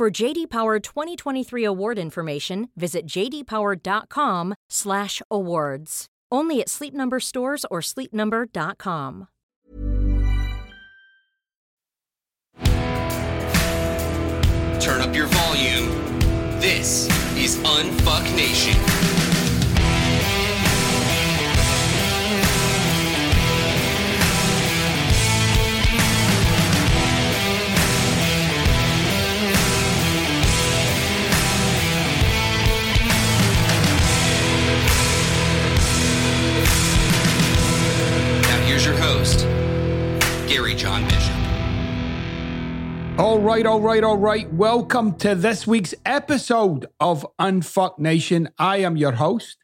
For JD Power 2023 award information, visit jdpower.com/awards. Only at Sleep Number stores or sleepnumber.com. Turn up your volume. This is Unfuck Nation. All right, all right, all right. Welcome to this week's episode of Unfuck Nation. I am your host,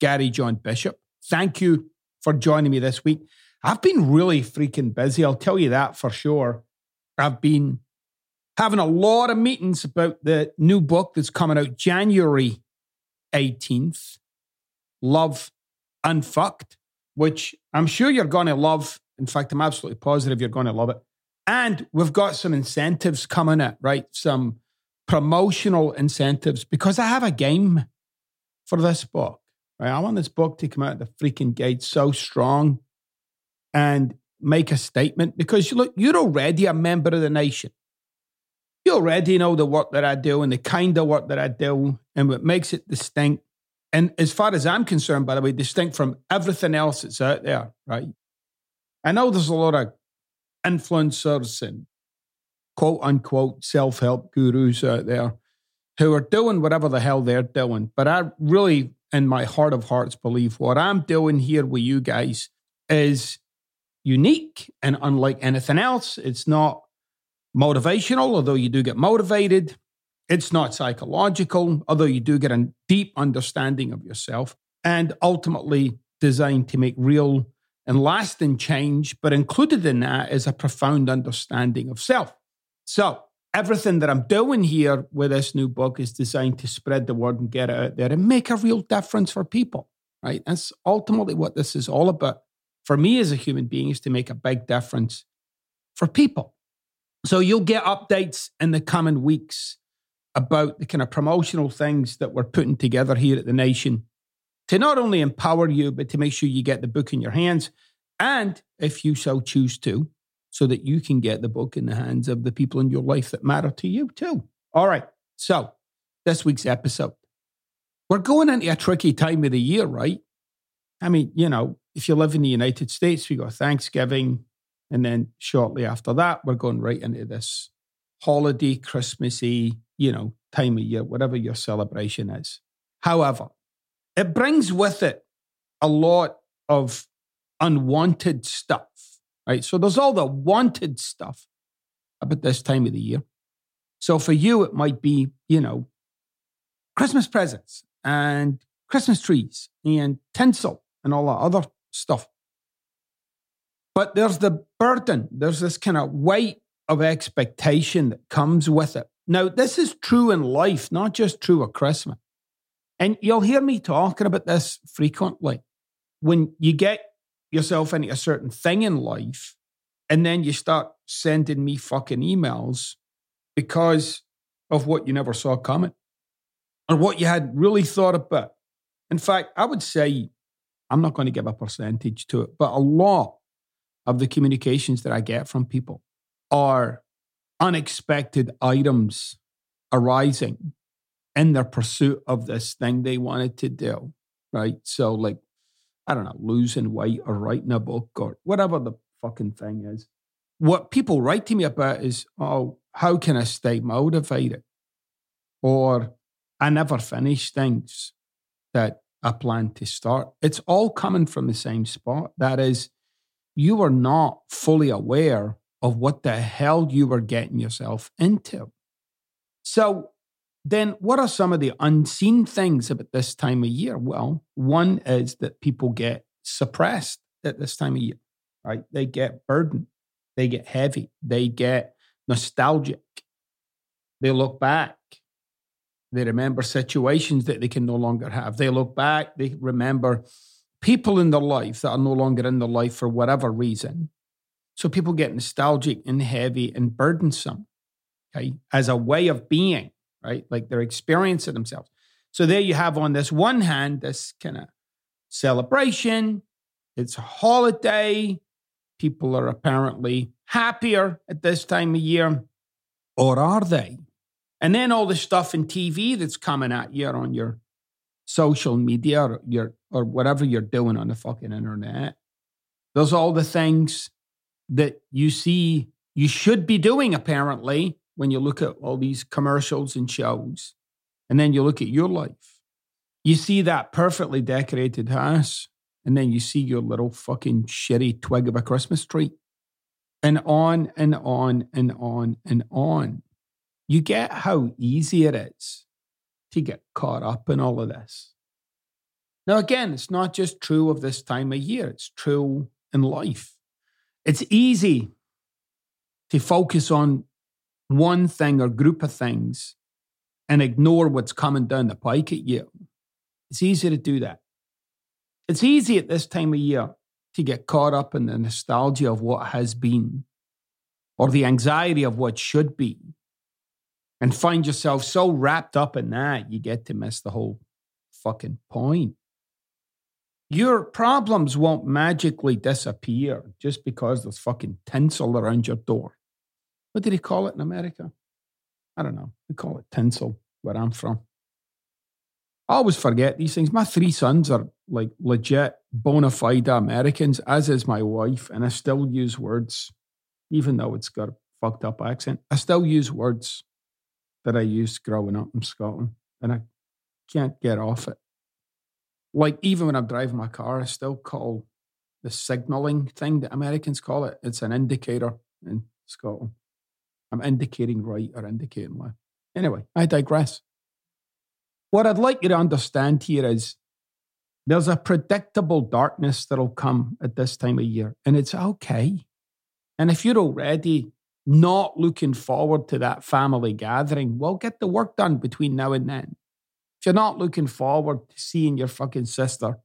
Gary John Bishop. Thank you for joining me this week. I've been really freaking busy, I'll tell you that for sure. I've been having a lot of meetings about the new book that's coming out January 18th, Love Unfucked, which I'm sure you're going to love. In fact, I'm absolutely positive you're going to love it. And we've got some incentives coming up, right? Some promotional incentives because I have a game for this book. Right? I want this book to come out of the freaking gate so strong and make a statement because look, you're already a member of the nation. You already know the work that I do and the kind of work that I do and what makes it distinct. And as far as I'm concerned, by the way, distinct from everything else that's out there, right? I know there's a lot of influencers and quote unquote self help gurus out there who are doing whatever the hell they're doing. But I really, in my heart of hearts, believe what I'm doing here with you guys is unique and unlike anything else. It's not motivational, although you do get motivated. It's not psychological, although you do get a deep understanding of yourself. And ultimately designed to make real and lasting change, but included in that is a profound understanding of self. So, everything that I'm doing here with this new book is designed to spread the word and get it out there and make a real difference for people, right? That's ultimately what this is all about. For me as a human being, is to make a big difference for people. So, you'll get updates in the coming weeks about the kind of promotional things that we're putting together here at the Nation to not only empower you, but to make sure you get the book in your hands. And if you so choose to, so that you can get the book in the hands of the people in your life that matter to you too. All right. So, this week's episode. We're going into a tricky time of the year, right? I mean, you know, if you live in the United States, we got Thanksgiving. And then shortly after that, we're going right into this holiday, Christmassy, you know, time of year, whatever your celebration is. However, it brings with it a lot of unwanted stuff, right? So there's all the wanted stuff about this time of the year. So for you, it might be, you know, Christmas presents and Christmas trees and tinsel and all that other stuff. But there's the burden, there's this kind of weight of expectation that comes with it. Now, this is true in life, not just true at Christmas. And you'll hear me talking about this frequently. When you get yourself into a certain thing in life, and then you start sending me fucking emails because of what you never saw coming or what you had really thought about. In fact, I would say, I'm not going to give a percentage to it, but a lot of the communications that I get from people are unexpected items arising in their pursuit of this thing they wanted to do, right? So, like, I don't know, losing weight or writing a book or whatever the fucking thing is. What people write to me about is, oh, how can I stay motivated? Or I never finish things that I plan to start. It's all coming from the same spot. That is, you are not fully aware of what the hell you were getting yourself into. So then what are some of the unseen things about this time of year? Well, one is that people get suppressed at this time of year, right? They get burdened, they get heavy, they get nostalgic, they look back, they remember situations that they can no longer have. They look back, they remember people in their life that are no longer in their life for whatever reason. So people get nostalgic and heavy and burdensome, okay, as a way of being right? Like they're experiencing themselves. So there you have on this one hand, this kind of celebration. It's a holiday. People are apparently happier at this time of year. Or are they? And then all the stuff in TV that's coming at you on your social media or your or whatever you're doing on the fucking internet. There's all the things that you see you should be doing apparently when you look at all these commercials and shows, and then you look at your life. You see that perfectly decorated house, and then you see your little fucking shitty twig of a Christmas tree. And on and on and on and on. You get how easy it is to get caught up in all of this. Now, again, it's not just true of this time of year, it's true in life. It's easy to focus on one thing or group of things and ignore what's coming down the pike at you. It's easy to do that. It's easy at this time of year to get caught up in the nostalgia of what has been or the anxiety of what should be and find yourself so wrapped up in that you get to miss the whole fucking point. Your problems won't magically disappear just because there's fucking tinsel around your door. What did he call it in America? I don't know. We call it tinsel where I'm from. I always forget these things. My three sons are like legit bona fide Americans, as is my wife, and I still use words, even though it's got a fucked up accent. I still use words that I used growing up in Scotland, and I can't get off it. Like even when I'm driving my car, I still call the signaling thing that Americans call it. It's an indicator in Scotland. I'm indicating right or indicating left. Anyway, I digress. What I'd like you to understand here is there's a predictable darkness that'll come at this time of year, and it's okay. And if you're already not looking forward to that family gathering, well, get the work done between now and then. If you're not looking forward to seeing your fucking sister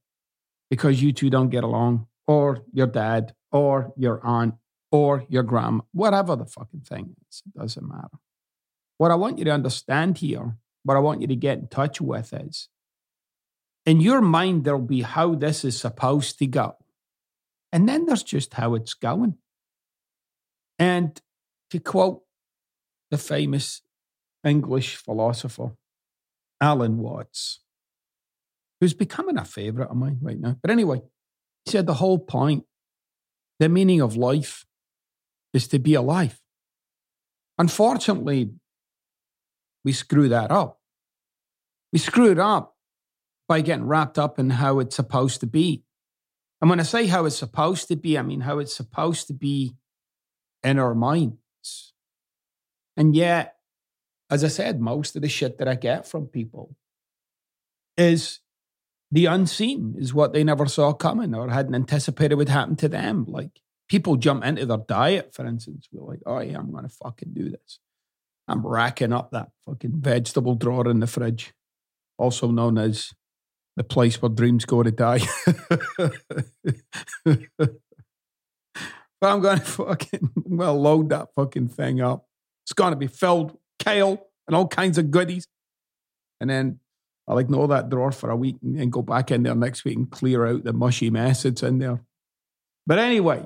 because you two don't get along, or your dad, or your aunt, or your grandma, whatever the fucking thing is, it doesn't matter. What I want you to understand here, what I want you to get in touch with is in your mind, there'll be how this is supposed to go. And then there's just how it's going. And to quote the famous English philosopher, Alan Watts, who's becoming a favorite of mine right now. But anyway, he said the whole point, the meaning of life is to be alive. Unfortunately, we screw that up. We screw it up by getting wrapped up in how it's supposed to be. And when I say how it's supposed to be, I mean how it's supposed to be in our minds. And yet, as I said, most of the shit that I get from people is the unseen, is what they never saw coming or hadn't anticipated would happen to them. Like people jump into their diet, for instance. We're like, oh, yeah, I'm going to fucking do this. I'm racking up that fucking vegetable drawer in the fridge, also known as the place where dreams go to die. but I'm going to fucking, well, load that fucking thing up. It's going to be filled with kale and all kinds of goodies. And then I'll ignore that drawer for a week and go back in there next week and clear out the mushy mess that's in there. But anyway,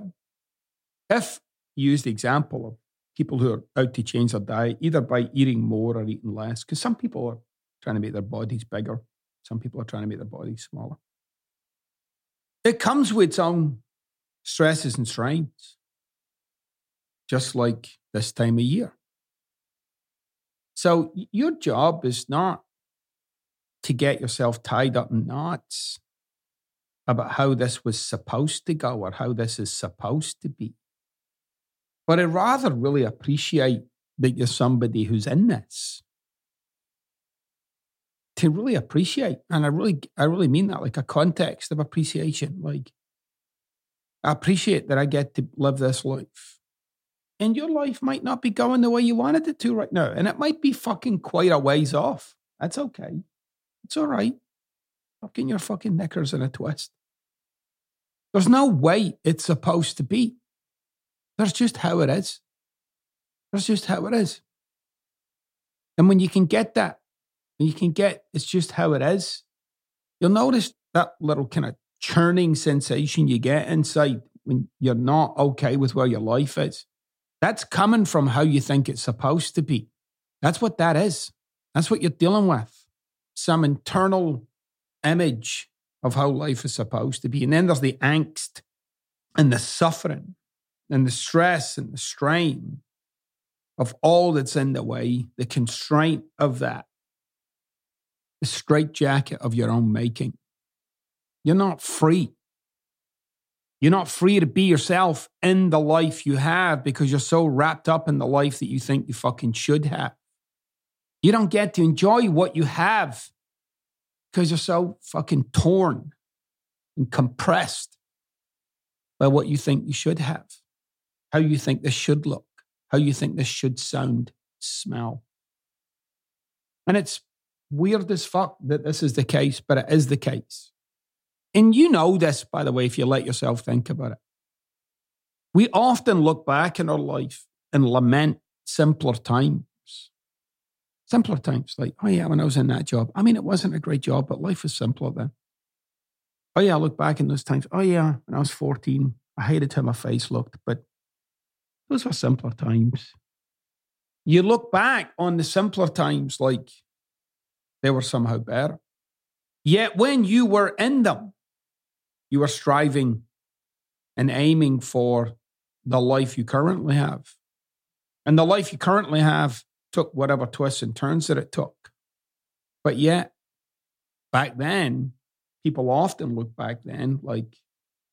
if you use the example of people who are out to change their diet, either by eating more or eating less, because some people are trying to make their bodies bigger, some people are trying to make their bodies smaller. It comes with own stresses and strains, just like this time of year. So, your job is not to get yourself tied up in knots about how this was supposed to go or how this is supposed to be. But I'd rather really appreciate that you're somebody who's in this. to really appreciate. And I really, I really mean that, like a context of appreciation. Like, I appreciate that I get to live this life. And your life might not be going the way you wanted it to right now. And it might be fucking quite a ways off. That's okay. It's all right. Fucking your fucking knickers in a twist. There's no way it's supposed to be. There's just how it is. That's just how it is. And when you can get that, when you can get it's just how it is, you'll notice that little kind of churning sensation you get inside when you're not okay with where your life is. That's coming from how you think it's supposed to be. That's what that is. That's what you're dealing with. Some internal image of how life is supposed to be. And then there's the angst and the suffering and the stress and the strain of all that's in the way, the constraint of that, the straitjacket of your own making. You're not free. You're not free to be yourself in the life you have because you're so wrapped up in the life that you think you fucking should have. You don't get to enjoy what you have because you're so fucking torn and compressed by what you think you should have, how you think this should look how you think this should sound, smell. And it's weird as fuck that this is the case, but it is the case. And you know this, by the way, if you let yourself think about it. We often look back in our life and lament simpler times. Simpler times, like, oh yeah, when I was in that job. I mean, it wasn't a great job, but life was simpler then. Oh yeah, I look back in those times. Oh yeah, when I was 14, I hated how my face looked, but those were simpler times. You look back on the simpler times like they were somehow better. Yet when you were in them, you were striving and aiming for the life you currently have. And the life you currently have took whatever twists and turns that it took. But yet, back then, people often look back then like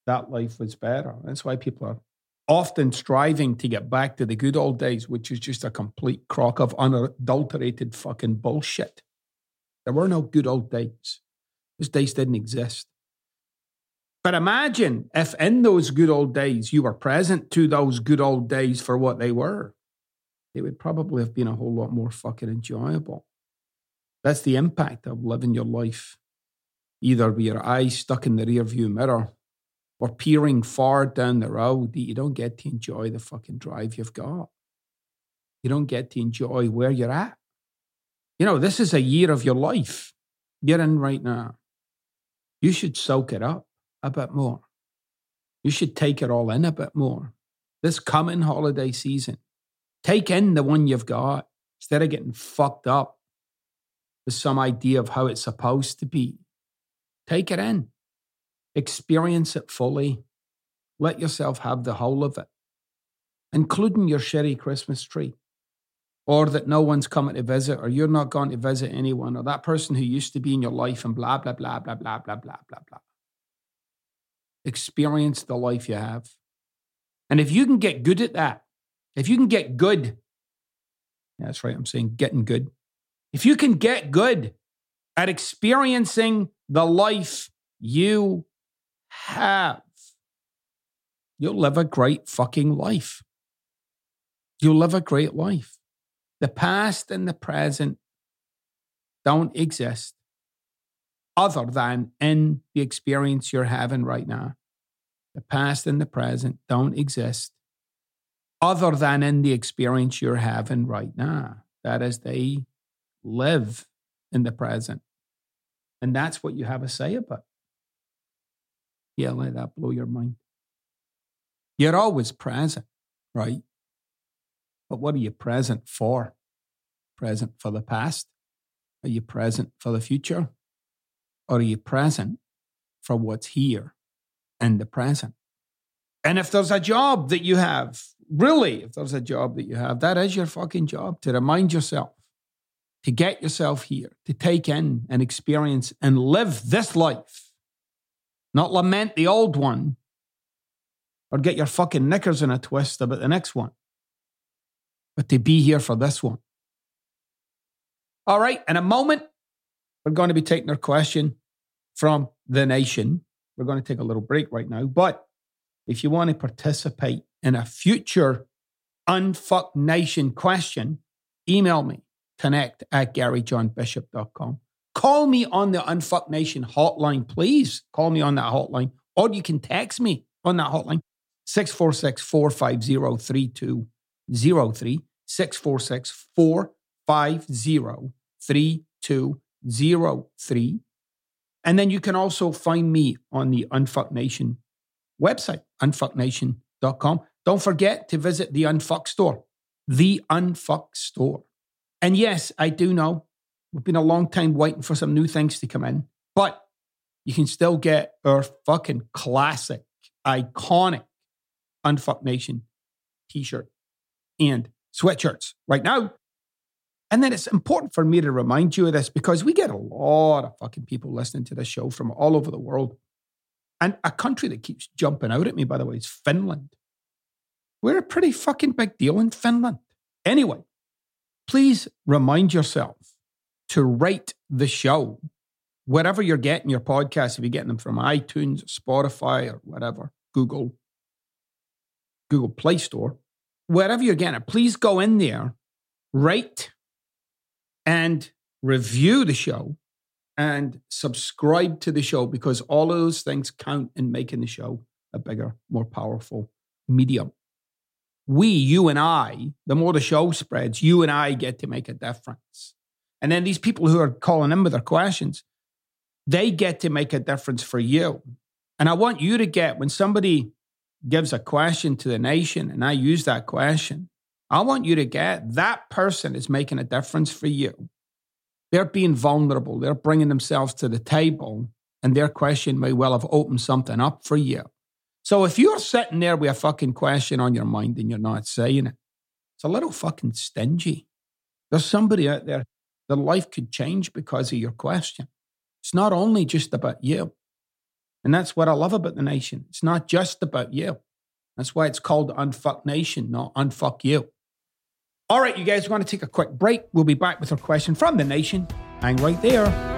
that life was better. That's why people are often striving to get back to the good old days, which is just a complete crock of unadulterated fucking bullshit. There were no good old days. Those days didn't exist. But imagine if in those good old days you were present to those good old days for what they were. They would probably have been a whole lot more fucking enjoyable. That's the impact of living your life either with your eyes stuck in the rearview mirror or peering far down the road that you don't get to enjoy the fucking drive you've got. You don't get to enjoy where you're at. You know, this is a year of your life you're in right now. You should soak it up a bit more. You should take it all in a bit more. This coming holiday season, take in the one you've got instead of getting fucked up with some idea of how it's supposed to be. Take it in. Experience it fully. Let yourself have the whole of it, including your shitty Christmas tree, or that no one's coming to visit, or you're not going to visit anyone, or that person who used to be in your life, and blah, blah, blah, blah, blah, blah, blah, blah, blah. Experience the life you have. And if you can get good at that, if you can get good, that's right, I'm saying getting good. If you can get good at experiencing the life you have, you'll live a great fucking life. You'll live a great life. The past and the present don't exist other than in the experience you're having right now. The past and the present don't exist other than in the experience you're having right now. That is, they live in the present. And that's what you have a say about. Yeah, let that blow your mind. You're always present, right? But what are you present for? Present for the past? Are you present for the future? Or are you present for what's here in the present? And if there's a job that you have, really, if there's a job that you have, that is your fucking job to remind yourself, to get yourself here, to take in and experience and live this life not lament the old one or get your fucking knickers in a twist about the next one, but to be here for this one. All right, in a moment, We're going to be taking our question from the nation. We're going to take a little break right now. But if you want to participate in a future Unfuck Nation question, email me, connect at garyjohnbishop.com. Call me on the Unfuck Nation hotline, please. Call me on that hotline, or you can text me on that hotline, 646 450 3203. 646 450 3203. And then you can also find me on the Unfuck Nation website, unfucknation.com. Don't forget to visit the Unfuck store, the Unfuck store. And yes, I do know we've been a long time waiting for some new things to come in, but you can still get our fucking classic, iconic Unfuck Nation t shirt and sweatshirts right now. And then it's important for me to remind you of this because we get a lot of fucking people listening to this show from all over the world. And a country that keeps jumping out at me, by the way, is Finland. We're a pretty fucking big deal in Finland. Anyway, please remind yourself to rate the show wherever you're getting your podcasts. If you're getting them from iTunes, Spotify, or whatever, Google, Google Play Store, wherever you're getting it, please go in there, rate, and review the show and subscribe to the show because all of those things count in making the show a bigger, more powerful medium. We, you and I, the more the show spreads, you and I get to make a difference. And then these people who are calling in with their questions, they get to make a difference for you. And I want you to get when somebody gives a question to the nation and I use that question, I want you to get that person is making a difference for you. They're being vulnerable. They're bringing themselves to the table, and their question may well have opened something up for you. So if you're sitting there with a fucking question on your mind and you're not saying it, it's a little fucking stingy. There's somebody out there that life could change because of your question. It's not only just about you. And that's what I love about the nation. It's not just about you. That's why it's called Unfuck Nation, not Unfuck You. All right, you guys, we're going to take a quick break. We'll be back with our question from the nation. Hang right there.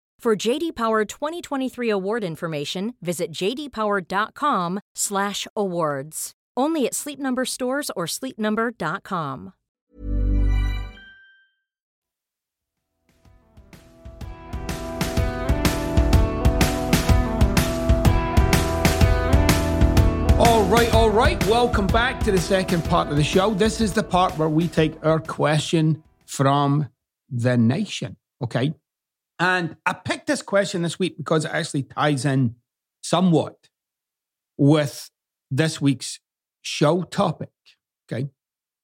For JD Power 2023 award information, visit jdpower.com/awards. Only at Sleep Number stores or sleepnumber.com. All right, all right. Welcome back to the second part of the show. This is the part where we take our question from the nation. Okay. And I picked this question this week because it actually ties in somewhat with this week's show topic. Okay.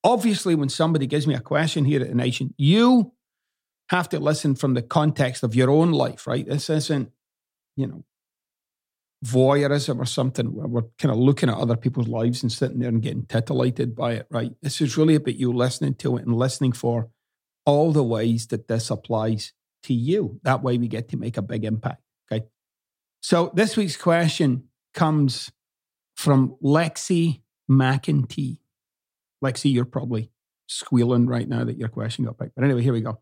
Obviously, when somebody gives me a question here at the nation, you have to listen from the context of your own life, right? This isn't, you know, voyeurism or something where we're kind of looking at other people's lives and sitting there and getting titillated by it, right? This is really about you listening to it and listening for all the ways that this applies to you. That way we get to make a big impact. Okay. So this week's question comes from Lexi McEntee. Lexi, you're probably squealing right now that your question got picked. But anyway, here we go.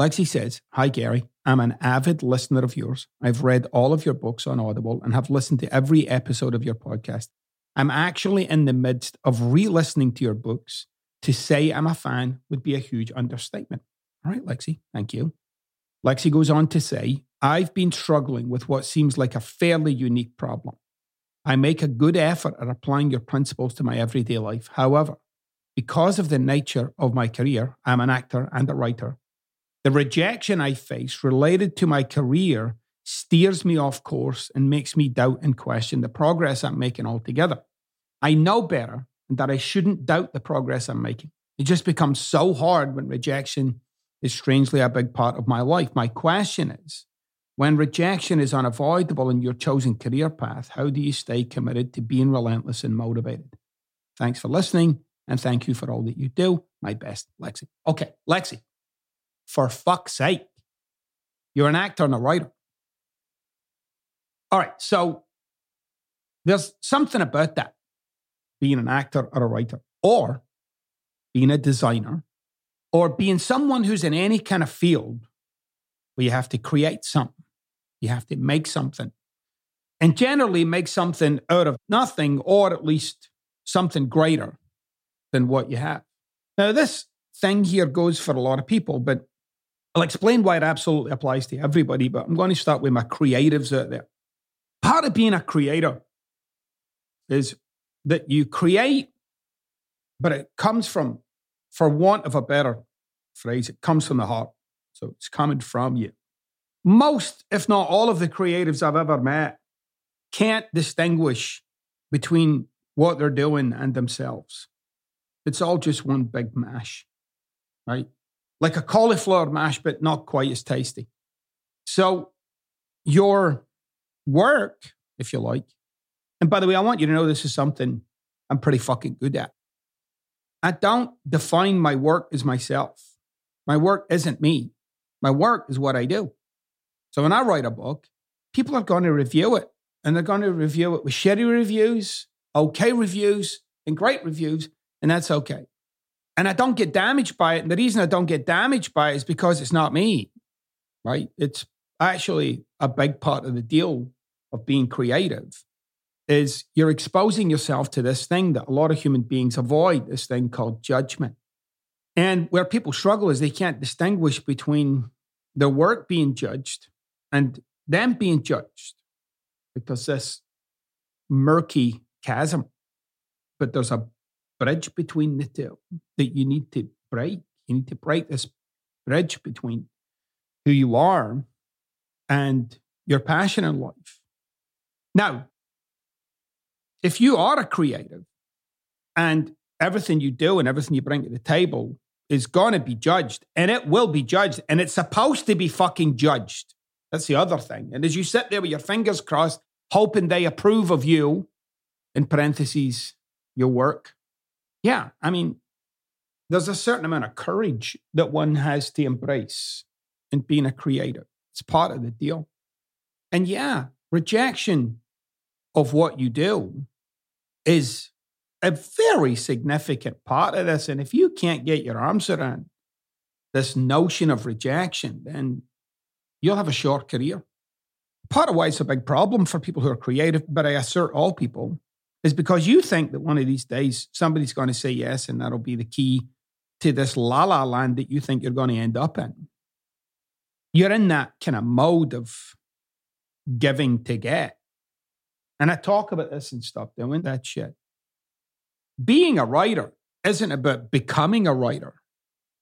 Lexi says, Hi, Gary. I'm an avid listener of yours. I've read all of your books on Audible and have listened to every episode of your podcast. I'm actually in the midst of re listening to your books. To say I'm a fan would be a huge understatement. All right, Lexi, thank you. Lexi goes on to say, I've been struggling with what seems like a fairly unique problem. I make a good effort at applying your principles to my everyday life. However, because of the nature of my career, I'm an actor and a writer. The rejection I face related to my career steers me off course and makes me doubt and question the progress I'm making altogether. I know better and that I shouldn't doubt the progress I'm making. It just becomes so hard when rejection is strangely a big part of my life. My question is when rejection is unavoidable in your chosen career path, how do you stay committed to being relentless and motivated? Thanks for listening, and thank you for all that you do. My best, Lexi. Okay, Lexi, for fuck's sake, you're an actor and a writer. All right, so there's something about that being an actor or a writer, or being a designer, or being someone who's in any kind of field where you have to create something, you have to make something, and generally make something out of nothing, or at least something greater than what you have. Now, this thing here goes for a lot of people, but I'll explain why it absolutely applies to everybody. But I'm going to start with my creatives out there. Part of being a creator is that you create, but it comes from, for want of a better phrase, it comes from the heart. So it's coming from you. Most, if not all of the creatives I've ever met can't distinguish between what they're doing and themselves. It's all just one big mash, right? Like a cauliflower mash, but not quite as tasty. So your work, if you like, and by the way, I want you to know this is something I'm pretty fucking good at. I don't define my work as myself. My work isn't me. My work is what I do. So when I write a book, people are going to review it and they're going to review it with shitty reviews, okay reviews, and great reviews, and that's okay. And I don't get damaged by it. And the reason I don't get damaged by it is because it's not me, right? It's actually a big part of the deal of being creative is you're exposing yourself to this thing that a lot of human beings avoid, this thing called judgment. And where people struggle is they can't distinguish between their work being judged and them being judged because this murky chasm. But there's a bridge between the two that you need to break. You need to break this bridge between who you are and your passion in life. Now, if you are a creative and everything you do and everything you bring to the table is going to be judged and it will be judged and it's supposed to be fucking judged. That's the other thing. And as you sit there with your fingers crossed, hoping they approve of you, in parentheses, your work. Yeah, I mean, there's a certain amount of courage that one has to embrace in being a creator. It's part of the deal. And yeah, rejection of what you do is a very significant part of this. And if you can't get your arms around this notion of rejection, then you'll have a short career. Part of why it's a big problem for people who are creative, but I assert all people, is because you think that one of these days somebody's going to say yes, and that'll be the key to this la la land that you think you're going to end up in. You're in that kind of mode of giving to get. And I talk about this and stop doing that shit. Being a writer isn't about becoming a writer.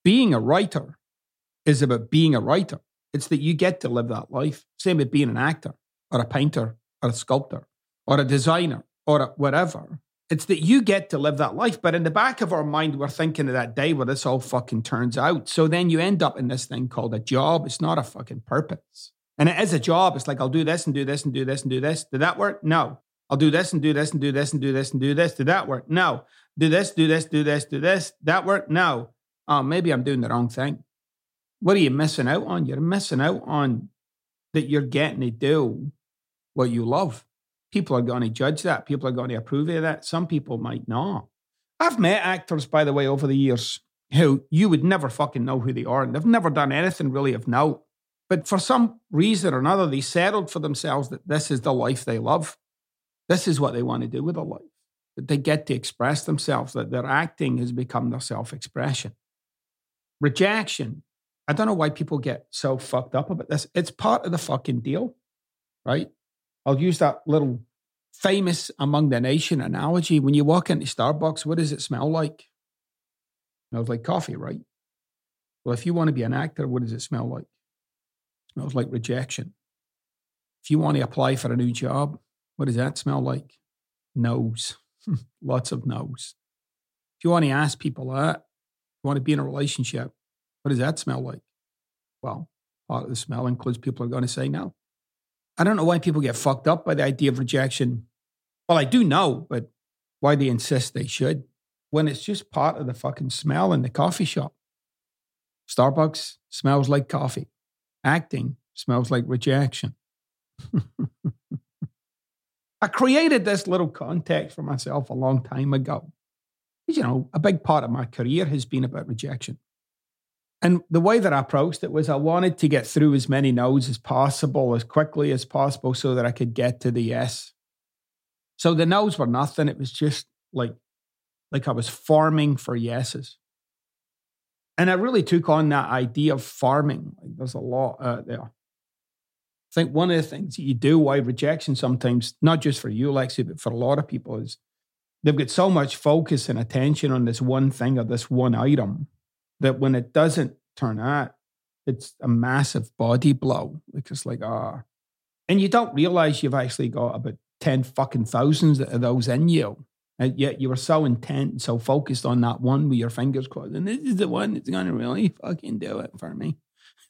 Being a writer is about being a writer. It's that you get to live that life. Same with being an actor or a painter or a sculptor or a designer or a whatever. It's that you get to live that life. But in the back of our mind, we're thinking of that day where this all fucking turns out. So then you end up in this thing called a job. It's not a fucking purpose. And it is a job. It's like, I'll do this and do this and do this and do this. Did that work? No. I'll do this and do this and do this and do this and do this. Did that work? No. Do this, do this, do this, do this. That work? No. Oh, maybe I'm doing the wrong thing. What are you missing out on? You're missing out on that you're getting to do what you love. People are going to judge that. People are going to approve of that. Some people might not. I've met actors, by the way, over the years who you would never fucking know who they are. And they've never done anything really of note. But for some reason or another, they settled for themselves that this is the life they love. This is what they want to do with their life. That they get to express themselves, that their acting has become their self expression. Rejection. I don't know why people get so fucked up about this. It's part of the fucking deal, right? I'll use that little famous among the nation analogy. When you walk into Starbucks, what does it smell like? It smells like coffee, right? Well, if you want to be an actor, what does it smell like? It smells like rejection. If you want to apply for a new job, what does that smell like? Nose. Lots of nose. If you want to ask people that, you want to be in a relationship, what does that smell like? Well, part of the smell includes people are going to say no. I don't know why people get fucked up by the idea of rejection. Well, I do know, but why they insist they should when it's just part of the fucking smell in the coffee shop. Starbucks smells like coffee. Acting smells like rejection. I created this little context for myself a long time ago. You know, a big part of my career has been about rejection. And the way that I approached it was I wanted to get through as many no's as possible, as quickly as possible, so that I could get to the yes. So the no's were nothing. It was just like, like I was farming for yeses. And I really took on that idea of farming. Like there's a lot out there. I think one of the things that you do why rejection sometimes, not just for you, Lexi, but for a lot of people, is they've got so much focus and attention on this one thing or this one item that when it doesn't turn out, it's a massive body blow. It's like, ah. And you don't realize you've actually got about 10 fucking thousands of those in you. And yet you were so intent and so focused on that one with your fingers crossed. And this is the one that's going to really fucking do it for me.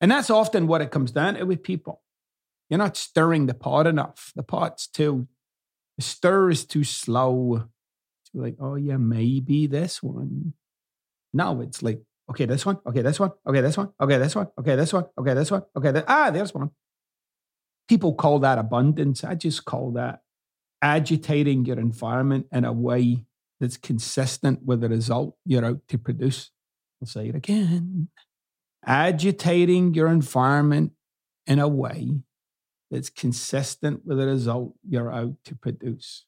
and that's often what it comes down to with people. You're not stirring the pot enough. The pot's too, the stir is too slow. It's like, oh, yeah, maybe this one. No, it's like, okay, this one, okay, this one, okay, this one, okay, this one, okay, this one, okay, this one, okay, this, ah, there's one. People call that abundance. I just call that agitating your environment in a way that's consistent with the result you're out to produce. I'll say it again. Agitating your environment in a way that's consistent with the result you're out to produce.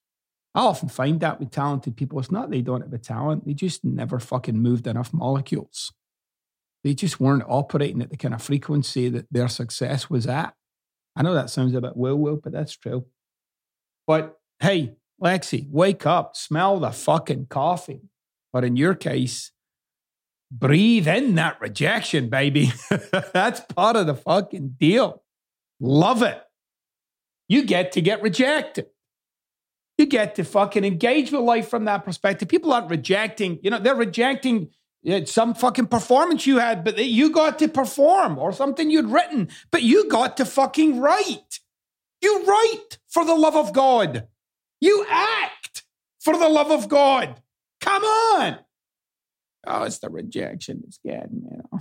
I often find that with talented people. It's not they don't have a talent, they just never fucking moved enough molecules. They just weren't operating at the kind of frequency that their success was at. I know that sounds a bit woo woo, but that's true. But hey, Lexi, wake up, smell the fucking coffee. But in your case, breathe in that rejection, baby. That's part of the fucking deal. Love it. You get to get rejected. You get to fucking engage with life from that perspective. People aren't rejecting, you know, they're rejecting uh, some fucking performance you had, but you got to perform or something you'd written, but you got to fucking write. You write for the love of God. You act for the love of God. Come on. Oh, it's the rejection that's getting me. You, know?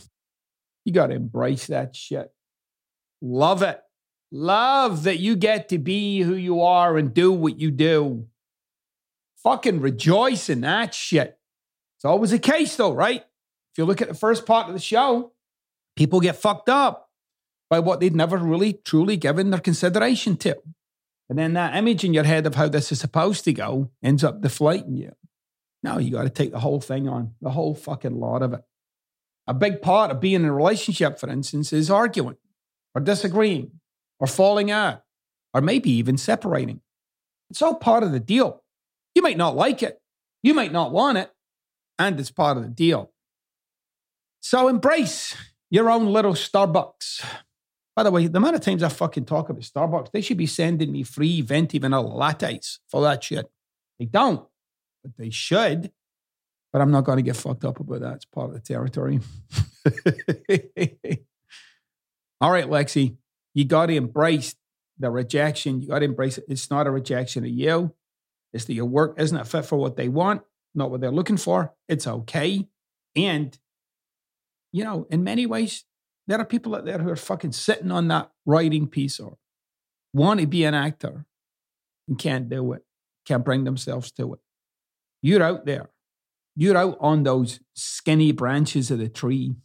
you got to embrace that shit. Love it. Love that you get to be who you are and do what you do. Fucking rejoice in that shit. It's always the case, though, right? If you look at the first part of the show, people get fucked up by what they'd never really truly given their consideration to. And then that image in your head of how this is supposed to go ends up deflating you. No, you got to take the whole thing on, the whole fucking lot of it. A big part of being in a relationship, for instance, is arguing or disagreeing or falling out or maybe even separating. It's all part of the deal. You might not like it, you might not want it, and it's part of the deal. So embrace your own little Starbucks. By the way, the amount of times I fucking talk about Starbucks, they should be sending me free venti vanilla lattes for that shit. They don't, but they should. But I'm not going to get fucked up about that. It's part of the territory. All right, Lexi, you got to embrace the rejection. You got to embrace it. It's not a rejection of you. It's that your work isn't fit for what they want, not what they're looking for. It's okay. And, you know, in many ways, there are people out there who are fucking sitting on that writing piece or want to be an actor and can't do it, can't bring themselves to it. You're out there. You're out on those skinny branches of the tree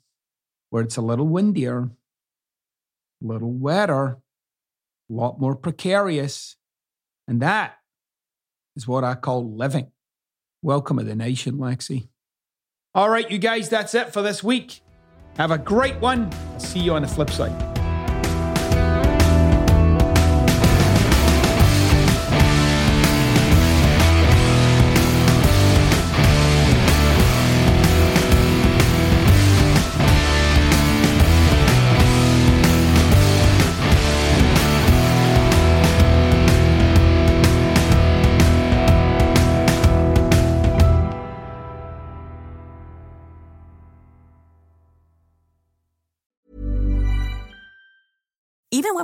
where it's a little windier, a little wetter, a lot more precarious. And that is what I call living. Welcome to the nation, Lexi. All right, you guys, that's it for this week. Have a great one. I'll see you on the flip side.